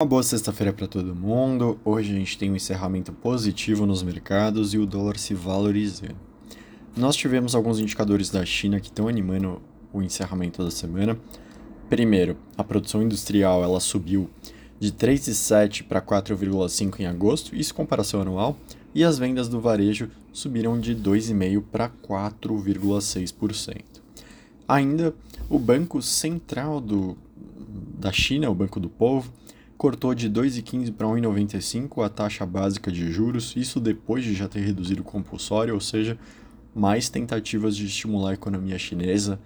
Uma boa sexta-feira para todo mundo. Hoje a gente tem um encerramento positivo nos mercados e o dólar se valorizando. Nós tivemos alguns indicadores da China que estão animando o encerramento da semana. Primeiro, a produção industrial ela subiu de 3,7 para 4,5 em agosto, isso comparação anual, e as vendas do varejo subiram de 2,5 para 4,6%. Ainda, o Banco Central do, da China, o Banco do Povo, cortou de 2,15 para 1,95 a taxa básica de juros, isso depois de já ter reduzido o compulsório, ou seja, mais tentativas de estimular a economia chinesa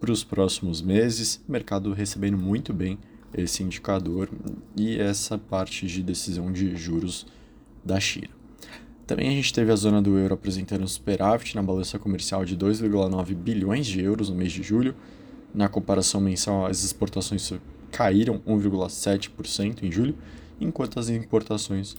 para os próximos meses, mercado recebendo muito bem esse indicador e essa parte de decisão de juros da China. Também a gente teve a zona do euro apresentando superávit na balança comercial de 2,9 bilhões de euros no mês de julho. Na comparação mensal, as exportações caíram 1,7% em julho, enquanto as importações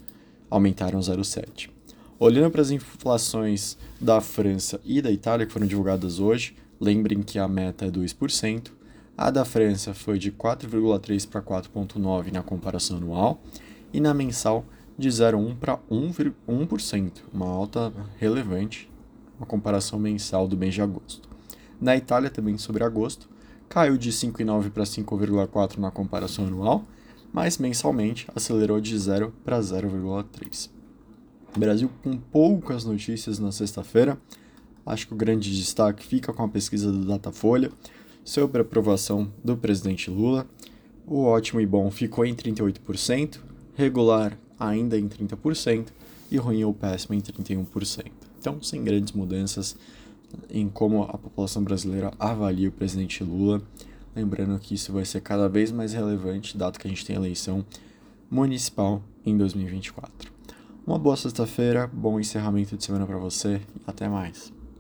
aumentaram 0,7%. Olhando para as inflações da França e da Itália, que foram divulgadas hoje, lembrem que a meta é 2%. A da França foi de 4,3% para 4,9% na comparação anual, e na mensal de 0,1% para 1%, uma alta relevante, uma comparação mensal do mês de agosto. Na Itália, também sobre agosto, caiu de 5,9 para 5,4 na comparação anual, mas mensalmente acelerou de 0 para 0,3. Brasil com poucas notícias na sexta-feira. Acho que o grande destaque fica com a pesquisa do Datafolha sobre a aprovação do presidente Lula. O ótimo e bom ficou em 38%, regular ainda em 30% e ruim ou péssimo em 31%. Então, sem grandes mudanças em como a população brasileira avalia o presidente Lula. Lembrando que isso vai ser cada vez mais relevante, dado que a gente tem eleição municipal em 2024. Uma boa sexta-feira, bom encerramento de semana para você e até mais.